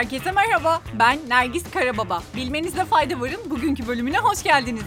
Herkese merhaba, ben Nergis Karababa. Bilmenizde fayda varın, bugünkü bölümüne hoş geldiniz.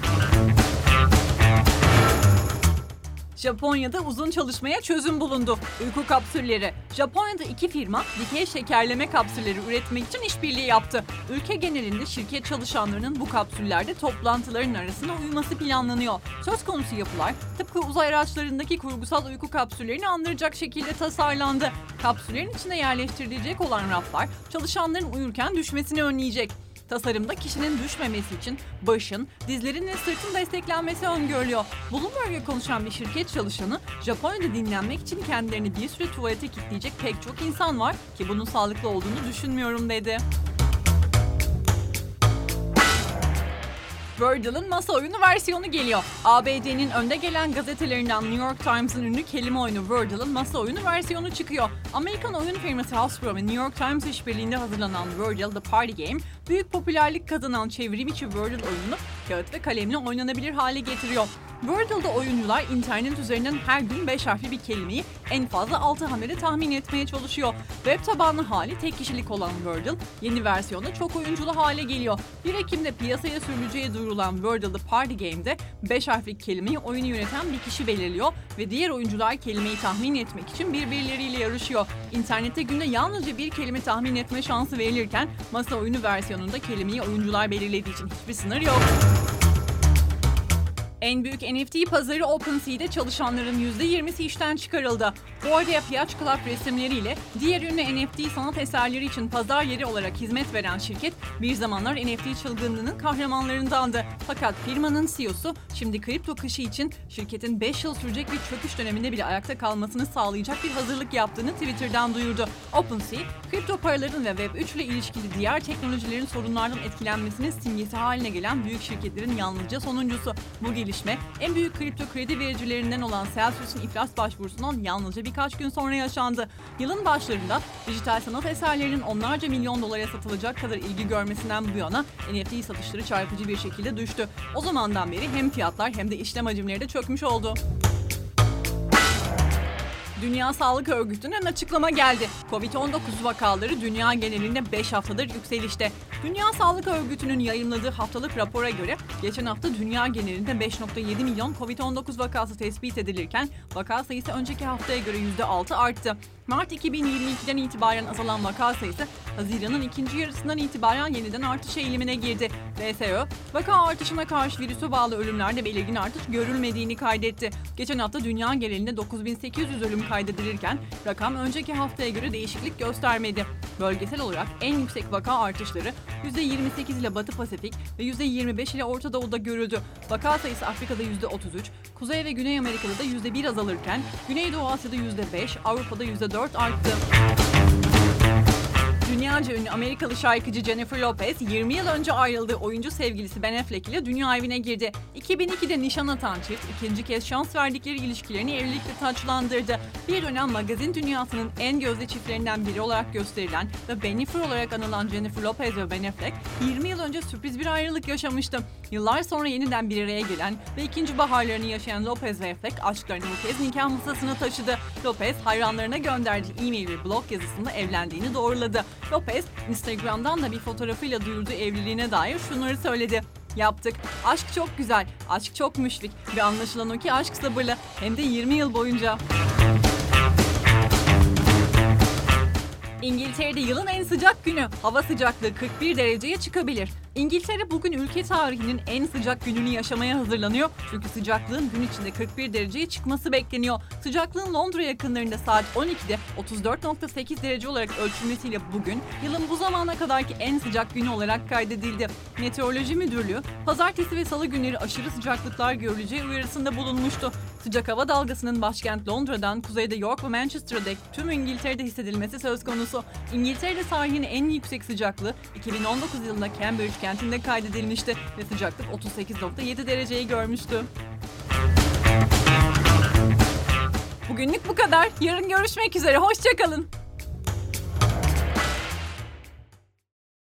Japonya'da uzun çalışmaya çözüm bulundu. Uyku kapsülleri. Japonya'da iki firma dikey şekerleme kapsülleri üretmek için işbirliği yaptı. Ülke genelinde şirket çalışanlarının bu kapsüllerde toplantıların arasında uyuması planlanıyor. Söz konusu yapılar tıpkı uzay araçlarındaki kurgusal uyku kapsüllerini andıracak şekilde tasarlandı. Kapsüllerin içine yerleştirilecek olan raflar çalışanların uyurken düşmesini önleyecek. Tasarımda kişinin düşmemesi için başın, dizlerin ve sırtın desteklenmesi öngörülüyor. Bloomberg'e konuşan bir şirket çalışanı, Japonya'da dinlenmek için kendilerini bir süre tuvalete kilitleyecek pek çok insan var ki bunun sağlıklı olduğunu düşünmüyorum dedi. Wordle'ın masa oyunu versiyonu geliyor. ABD'nin önde gelen gazetelerinden New York Times'ın ünlü kelime oyunu Wordle'ın masa oyunu versiyonu çıkıyor. Amerikan oyun firması Hasbro ve New York Times işbirliğinde hazırlanan Wordle The Party Game, büyük popülerlik kazanan çevrim içi Wordle oyununu kağıt ve kalemle oynanabilir hale getiriyor. Wordle'da oyuncular internet üzerinden her gün 5 harfli bir kelimeyi en fazla 6 hamlede tahmin etmeye çalışıyor. Web tabanlı hali tek kişilik olan Wordle, yeni versiyonda çok oyunculu hale geliyor. 1 Ekim'de piyasaya sürüleceği duyurulan Wordle The Party Game'de 5 harfli kelimeyi oyunu yöneten bir kişi belirliyor ve diğer oyuncular kelimeyi tahmin etmek için birbirleriyle yarışıyor. İnternette günde yalnızca bir kelime tahmin etme şansı verilirken masa oyunu versiyonunda kelimeyi oyuncular belirlediği için hiçbir sınır yok. En büyük NFT pazarı OpenSea'de çalışanların %20'si işten çıkarıldı. Ape Yacht Club resimleriyle diğer ünlü NFT sanat eserleri için pazar yeri olarak hizmet veren şirket bir zamanlar NFT çılgınlığının kahramanlarındandı. Fakat firmanın CEO'su şimdi kripto kışı için şirketin 5 yıl sürecek bir çöküş döneminde bile ayakta kalmasını sağlayacak bir hazırlık yaptığını Twitter'dan duyurdu. OpenSea, kripto paraların ve Web3 ile ilişkili diğer teknolojilerin sorunlardan etkilenmesinin simgesi haline gelen büyük şirketlerin yalnızca sonuncusu. Bu gelişme gelişme en büyük kripto kredi vericilerinden olan Celsius'un iflas başvurusundan yalnızca birkaç gün sonra yaşandı. Yılın başlarında dijital sanat eserlerinin onlarca milyon dolara satılacak kadar ilgi görmesinden bu yana NFT satışları çarpıcı bir şekilde düştü. O zamandan beri hem fiyatlar hem de işlem hacimleri de çökmüş oldu. Dünya Sağlık Örgütü'nden açıklama geldi. Covid-19 vakaları dünya genelinde 5 haftadır yükselişte. Dünya Sağlık Örgütü'nün yayınladığı haftalık rapora göre geçen hafta dünya genelinde 5.7 milyon Covid-19 vakası tespit edilirken vaka sayısı önceki haftaya göre %6 arttı. Mart 2022'den itibaren azalan vaka sayısı Haziran'ın ikinci yarısından itibaren yeniden artış eğilimine girdi. DSÖ, vaka artışına karşı virüse bağlı ölümlerde belirgin artış görülmediğini kaydetti. Geçen hafta dünya genelinde 9800 ölüm kaydedilirken rakam önceki haftaya göre değişiklik göstermedi. Bölgesel olarak en yüksek vaka artışları %28 ile Batı Pasifik ve %25 ile Orta Doğu'da görüldü. Vaka sayısı Afrika'da %33, Kuzey ve Güney Amerika'da da %1 azalırken Güneydoğu Asya'da %5, Avrupa'da %4 arttı. Dünyaca ünlü Amerikalı şarkıcı Jennifer Lopez 20 yıl önce ayrıldığı oyuncu sevgilisi Ben Affleck ile dünya evine girdi. 2002'de nişan atan çift ikinci kez şans verdikleri ilişkilerini evlilikle taçlandırdı. Bir dönem magazin dünyasının en gözde çiftlerinden biri olarak gösterilen ve Bennifer olarak anılan Jennifer Lopez ve Ben Affleck 20 yıl önce sürpriz bir ayrılık yaşamıştı. Yıllar sonra yeniden bir araya gelen ve ikinci baharlarını yaşayan Lopez ve Affleck aşklarını bu kez nikah masasına taşıdı. Lopez hayranlarına gönderdiği e-mail ve blog yazısında evlendiğini doğruladı. Lopez, Instagram'dan da bir fotoğrafıyla duyurduğu evliliğine dair şunları söyledi. Yaptık. Aşk çok güzel. Aşk çok müşfik. Ve anlaşılan o ki aşk sabırlı. Hem de 20 yıl boyunca. İngiltere'de yılın en sıcak günü. Hava sıcaklığı 41 dereceye çıkabilir. İngiltere bugün ülke tarihinin en sıcak gününü yaşamaya hazırlanıyor. Çünkü sıcaklığın gün içinde 41 dereceye çıkması bekleniyor. Sıcaklığın Londra yakınlarında saat 12'de 34.8 derece olarak ölçülmesiyle bugün yılın bu zamana kadarki en sıcak günü olarak kaydedildi. Meteoroloji Müdürlüğü pazartesi ve salı günleri aşırı sıcaklıklar görüleceği uyarısında bulunmuştu. Sıcak hava dalgasının başkent Londra'dan kuzeyde York ve Manchester'a dek tüm İngiltere'de hissedilmesi söz konusu. İngiltere'de tarihin en yüksek sıcaklığı 2019 yılında Cambridge kentinde kaydedilmişti ve sıcaklık 38.7 dereceyi görmüştü. Bugünlük bu kadar. Yarın görüşmek üzere. Hoşçakalın.